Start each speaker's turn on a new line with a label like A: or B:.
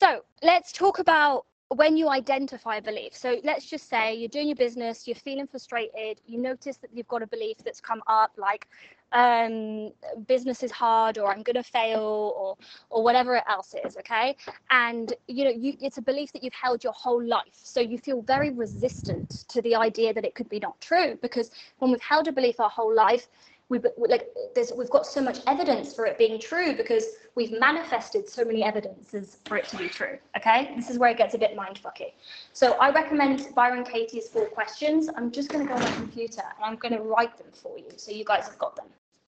A: So let's talk about when you identify a belief. So let's just say you're doing your business, you're feeling frustrated, you notice that you've got a belief that's come up like um, business is hard or I'm going to fail or or whatever it else is, okay? And you know, you, it's a belief that you've held your whole life. So you feel very resistant to the idea that it could be not true because when we've held a belief our whole life, we like there's we've got so much evidence for it being true because we've manifested so many evidences for it to be true. Okay, this is where it gets a bit mindfucky. So I recommend Byron Katie's four questions. I'm just going to go on my computer and I'm going to write them for you, so you guys have got them.